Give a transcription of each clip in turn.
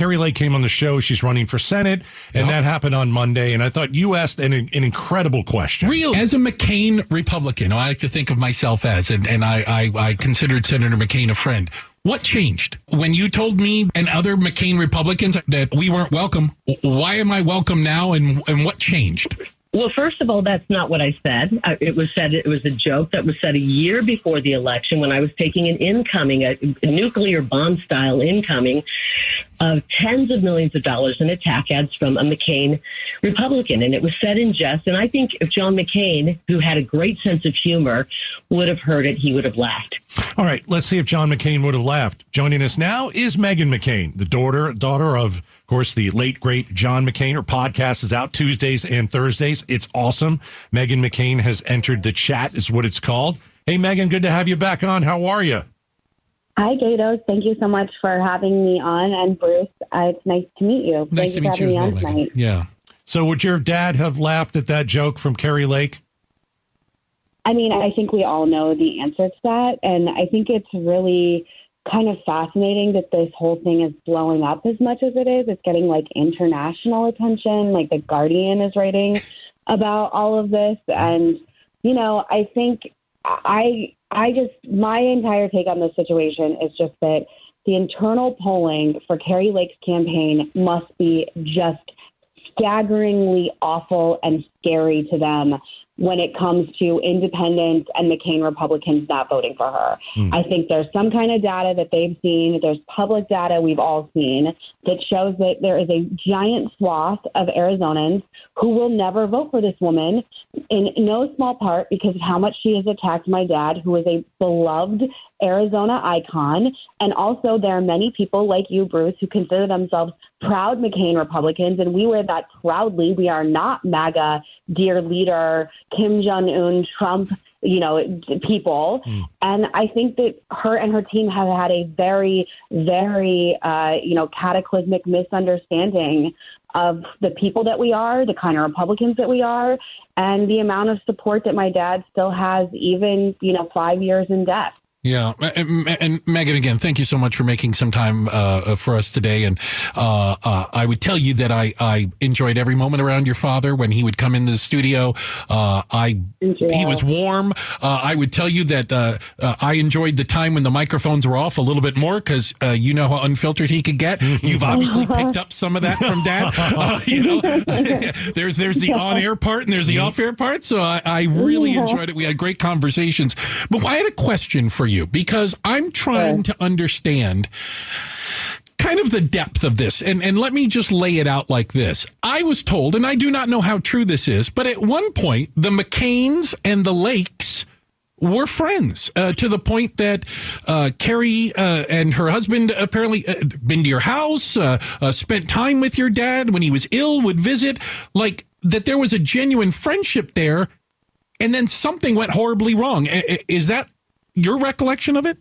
Kari Lake came on the show. She's running for Senate, and that happened on Monday. And I thought you asked an, an incredible question. Real as a McCain Republican, I like to think of myself as, and, and I, I, I considered Senator McCain a friend. What changed when you told me and other McCain Republicans that we weren't welcome? Why am I welcome now, and and what changed? Well, first of all, that's not what I said. Uh, It was said it was a joke that was said a year before the election when I was taking an incoming, a, a nuclear bomb style incoming of tens of millions of dollars in attack ads from a McCain Republican. And it was said in jest. And I think if John McCain, who had a great sense of humor, would have heard it, he would have laughed. All right, let's see if John McCain would have laughed. Joining us now is Meghan McCain, the daughter daughter of, of course, the late great John McCain. Her podcast is out Tuesdays and Thursdays. It's awesome. Meghan McCain has entered the chat, is what it's called. Hey, Meghan, good to have you back on. How are you? Hi, Gaydos. Thank you so much for having me on. And Bruce, uh, it's nice to meet you. Nice Thank to you meet you as me well, on Meghan. tonight. Yeah. So, would your dad have laughed at that joke from Kari Lake? I mean, I think we all know the answer to that. And I think it's really kind of fascinating that this whole thing is blowing up as much as it is. It's getting like international attention. Like The Guardian is writing about all of this. And, you know, I think I, I just, my entire take on this situation is just that the internal polling for Kari Lake's campaign must be just staggeringly awful and scary to them when it comes to independents and McCain Republicans not voting for her. Hmm. I think there's some kind of data that they've seen, there's public data we've all seen that shows that there is a giant swath of Arizonans who will never vote for this woman in no small part because of how much she has attacked my dad, who is a beloved Arizona icon. And also, there are many people like you, Bruce, who consider themselves proud McCain Republicans, and we wear that proudly. We are not MAGA, dear leader, Kim Jong un, Trump, you know, people. And I think that her and her team have had a very, very, uh, you know, cataclysmic misunderstanding of the people that we are, the kind of Republicans that we are, and the amount of support that my dad still has, even, you know, five years in death. Yeah, and, and Meghan, again, thank you so much for making some time uh, for us today. And uh, uh, I would tell you that I, I enjoyed every moment around your father when he would come into the studio. Uh, I he was warm. Uh, I would tell you that uh, uh, I enjoyed the time when the microphones were off a little bit more because uh, you know how unfiltered he could get. You've obviously picked up some of that from Dad. Uh, you know, there's there's the on air part and there's the off air part. So I, I really enjoyed it. We had great conversations. But I had a question for you because I'm trying to understand kind of the depth of this. And and let me just lay it out like this. I was told, and I do not know how true this is, but at one point the McCains and the Lakes were friends uh, to the point that uh, Kari uh, and her husband apparently uh, been to your house, uh, uh, spent time with your dad when he was ill, would visit, like that there was a genuine friendship there, and then something went horribly wrong. Is that your recollection of it?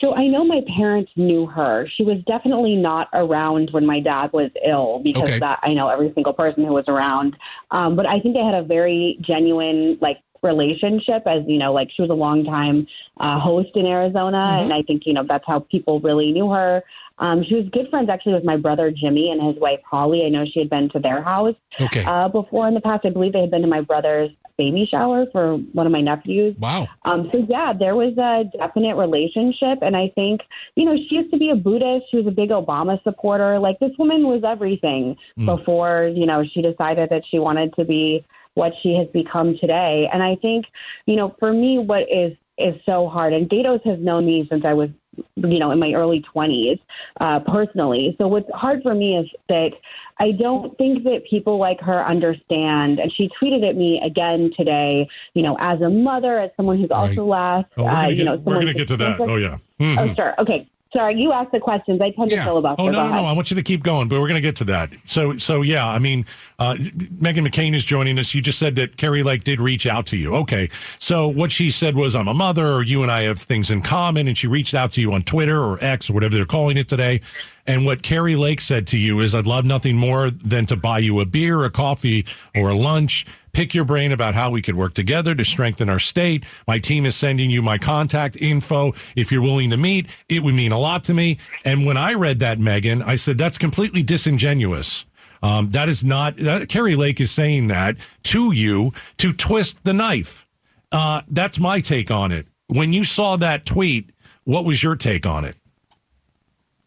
So I know my parents knew her. She was definitely not around when my dad was ill because Okay. that I know every single person who was around. Um, but I think they had a very genuine like relationship as you know like she was a long time uh, host in Arizona and I think you know that's how people really knew her. Um, she was good friends actually with my brother Jimmy and his wife Holly. I know she had been to their house Okay. uh, before in the past. I believe they had been to my brother's baby shower for one of my nephews. Wow. Um, so yeah, there was a definite relationship, and I think you know she used to be a Buddhist. She was a big Obama supporter. Like this woman was everything before you know she decided that she wanted to be what she has become today. And I think you know for me, what is is so hard. And Gaydos has known me since I was you know in my early 20s uh, personally. So what's hard for me is that I don't think that people like her understand. And she tweeted at me again today, you know, as a mother, as someone who's also lost, Oh, we're uh, you get, know, we're gonna get to that. Oh yeah. Mhm. Oh, sure. Okay. Sorry, you asked the questions. I tend to filibuster. Oh no, no, no! I want you to keep going, but we're going to get to that. So, so yeah, I mean, uh, Meghan McCain is joining us. You just said that Kari Lake did reach out to you. Okay, so what she said was, "I'm a mother," or "You and I have things in common," and she reached out to you on Twitter or X or whatever they're calling it today. And what Kari Lake said to you is, "I'd love nothing more than to buy you a beer, a coffee, or a lunch." pick your brain about how we could work together to strengthen our state. My team is sending you my contact info. If you're willing to meet, it would mean a lot to me. And when I read that, Meghan, I said, that's completely disingenuous. Um, that is not, that, Kari Lake is saying that to you to twist the knife. Uh, that's my take on it. When you saw that tweet, what was your take on it?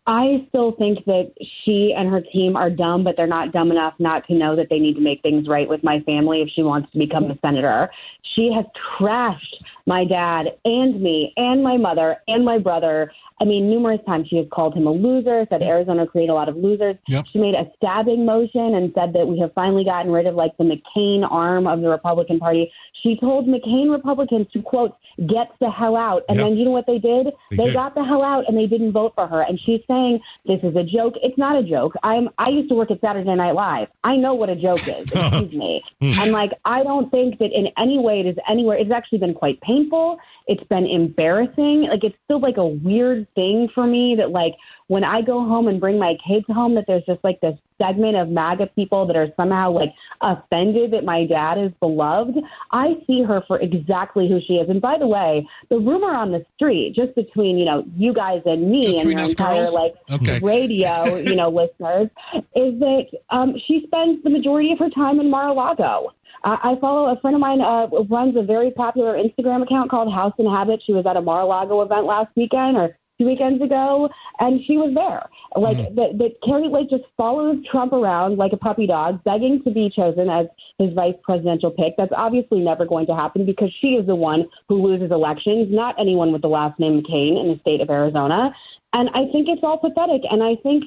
I still think that she and her team are dumb, but they're not dumb enough not to know that they need to make things right with my family if she wants to become a senator. She has trashed my dad and me and my mother and my brother. I mean, numerous times she has called him a loser, said Arizona created a lot of losers. Yep. She made a stabbing motion and said that we have finally gotten rid of like the McCain arm of the Republican Party. She told McCain Republicans to quote, get the hell out. And Yep. then you know what they did? They They, did. got the hell out and they didn't vote for her. And she's saying this is a joke. It's not a joke. I'm I used to work at Saturday Night Live. I know what a joke is. Excuse me. Hmm. And like I don't think that in any way it is anywhere it's actually been quite painful. It's been embarrassing. Like it's still like a weird thing for me that like when I go home and bring my kids home that there's just like this segment of MAGA people that are somehow like offended that my dad is beloved. I see her for exactly who she is. And by the way, the rumor on the street, just between, you know, you guys and me Just and us entire girls? like Okay. radio, you know, listeners, is that um, she spends the majority of her time in Mar-a-Lago. I follow a friend of mine uh, runs a very popular Instagram account called House and Habit. She was at a Mar-a-Lago event last weekend or two weekends ago, and she was there. Like mm. that, that Carrie Lake just follows Trump around like a puppy dog, begging to be chosen as his vice presidential pick. That's obviously never going to happen because she is the one who loses elections, not anyone with the last name McCain in the state of Arizona. And I think it's all pathetic. And I think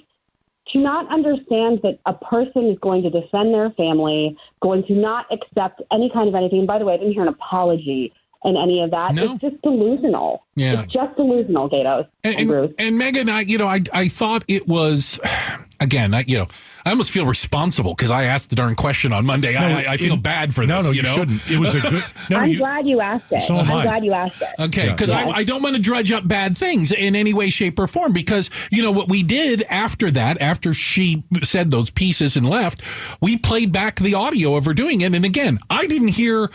to not understand that a person is going to defend their family, going to not accept any kind of anything. And by the way, I didn't hear an apology in any of that. No. It's just delusional. Yeah. It's just delusional, Gaydos and, and, and, and Meghan, I, you know, I, I thought it was, again, I, you know, I almost feel responsible because I asked the darn question on Monday. I, I, I feel it- bad for No, this. no, you, you, know? shouldn't. It was a good. No, I'm you, glad you asked it. So am I'm I. glad you asked it. Okay, Yeah. because Yeah. I, I don't want to drudge up bad things in any way, shape, or form. Because you know what we did after that, after she said those pieces and left, we played back the audio of her doing it, and again, I didn't hear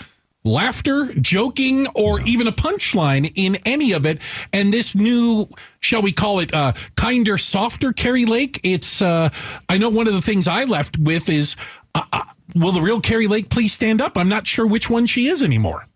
laughter, joking, or even a punchline in any of it. And this new, shall we call it, uh, kinder, softer Kari Lake. It's, uh, I know one of the things I left with is, uh, uh, will the real Kari Lake please stand up? I'm not sure which one she is anymore.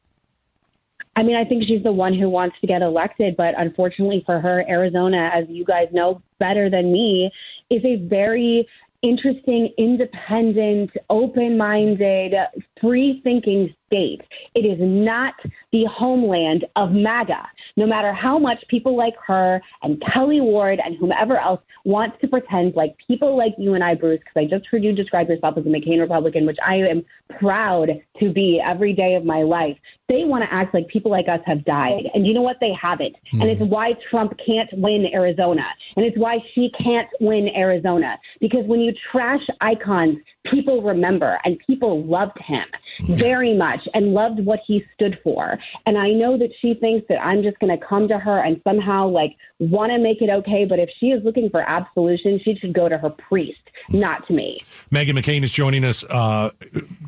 I mean, I think she's the one who wants to get elected, but unfortunately for her, Arizona, as you guys know better than me, is a very interesting, independent, open minded, free thinking state. It is not the homeland of MAGA. No matter how much people like her and Kelli Ward and whomever else wants to pretend like people like you and I, Bruce, because I just heard you describe yourself as a McCain Republican, which I am proud to be every day of my life. They want to act like people like us have died. And you know what? They haven't. And it's mm. why Trump can't win Arizona. And it's why she can't win Arizona. Because when you trash icons, people remember and people loved him very much and loved what he stood for. And I know that she thinks that I'm just going to come to her and somehow like want to make it okay. But if she is looking for absolution, she should go to her priest, not to me. Meghan McCain is joining us. Uh,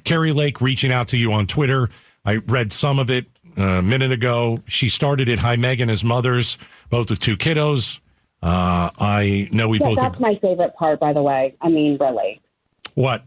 Kari Lake reaching out to you on Twitter. I read some of it uh, a minute ago. She started it. Hi, Meghan, as mothers, both with two kiddos. Uh, I know we Yeah, both. that's my favorite part, by the way. I mean, really. What?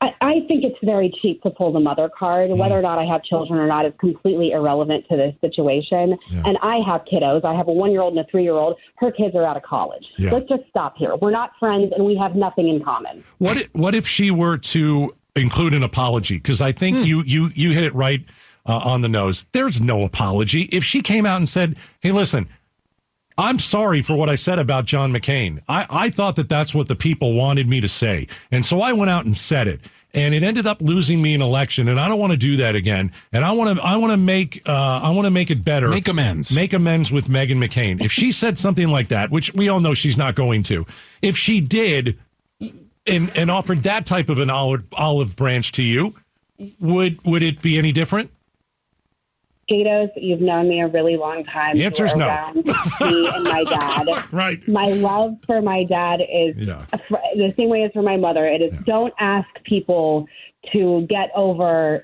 I, I think it's very cheap to pull the mother card. Mm-hmm. Whether or not I have children or not is completely irrelevant to this situation. And I have kiddos. I have a one year old and a three year old. Her kids are out of college. Yeah. Let's just stop here. We're not friends and we have nothing in common. What? If, what if she were to include an apology? Because I think you you you hit it right uh, on the nose. There's no apology. If she came out and said, "Hey, listen." I'm sorry for what I said about John McCain. I, I thought that that's what the people wanted me to say. And so I went out and said it. And it ended up losing me an election. And I don't want to do that again. And I want to I want to make uh, I want to make it better. Make amends. Make amends with Meghan McCain. If she said something like that, which we all know she's not going to, if she did and, and offered that type of an olive, olive branch to you, would would it be any different? Gaydos, you've known me a really long time. The answer's no. Um, me and my dad. Right. My love for my dad is Yeah. the same way as for my mother. It is don't ask people to get over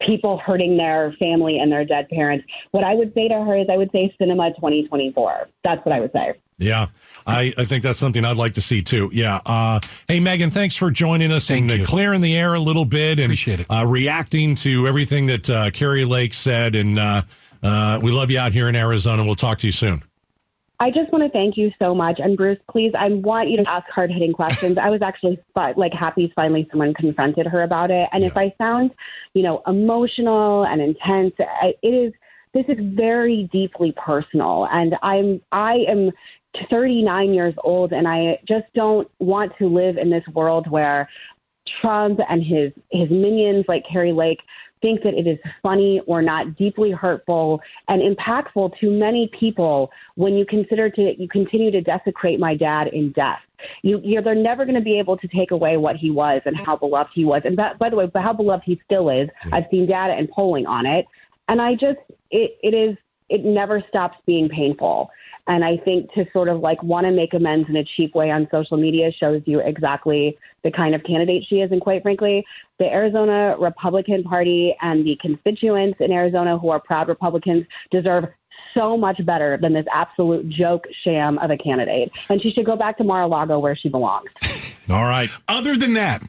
people hurting their family and their dead parents. What I would say to her is, I would say Sinema 2024. That's what I would say. Yeah, I, I think that's something I'd like to see too. Yeah. Uh, hey, Meghan, thanks for joining us Thank and uh, you. clearing the air a little bit and Appreciate it. Uh, reacting to everything that uh, Kari Lake said. And uh, uh, we love you out here in Arizona. We'll talk to you soon. I just want to thank you so much. And Bruce, please, I want you to ask hard hitting questions. I was actually like happy finally someone confronted her about it. And if I sound, you know, emotional and intense, I, it is, this is very deeply personal. And I'm, I am 39 years old and I just don't want to live in this world where Trump and his, his minions like Kari Lake think that it is funny or not deeply hurtful and impactful to many people when you consider to you continue to desecrate my dad in death. You, you're, they're never going to be able to take away what he was and how beloved he was. And that, by the way, how beloved he still is. I've seen data and polling on it. And I just, it, it is, it never stops being painful. And I think to sort of like want to make amends in a cheap way on social media shows you exactly the kind of candidate she is. And quite frankly, the Arizona Republican Party and the constituents in Arizona who are proud Republicans deserve so much better than this absolute joke sham of a candidate. And she should go back to Mar-a-Lago where she belongs. All right. Other than that,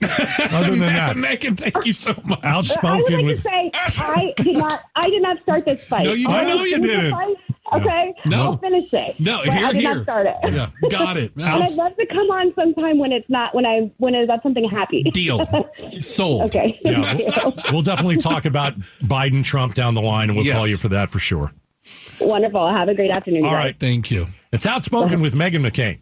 Other than that, Meghan, thank you so much. I would like with. to say I did not I did not start this fight. No, you didn't. know you didn't. Okay, No. I'll finish it. No, But here, I did here. not start it. Yeah, got it. And I'd love to come on sometime when it's not when I when it's about something happy. Deal. Sold. Okay. Yeah. Thank you. We'll definitely talk about Biden Trump down the line, and we'll Yes. call you for that for sure. Wonderful. Have a great afternoon. All guys. right. Thank you. It's outspoken with Meghan McCain.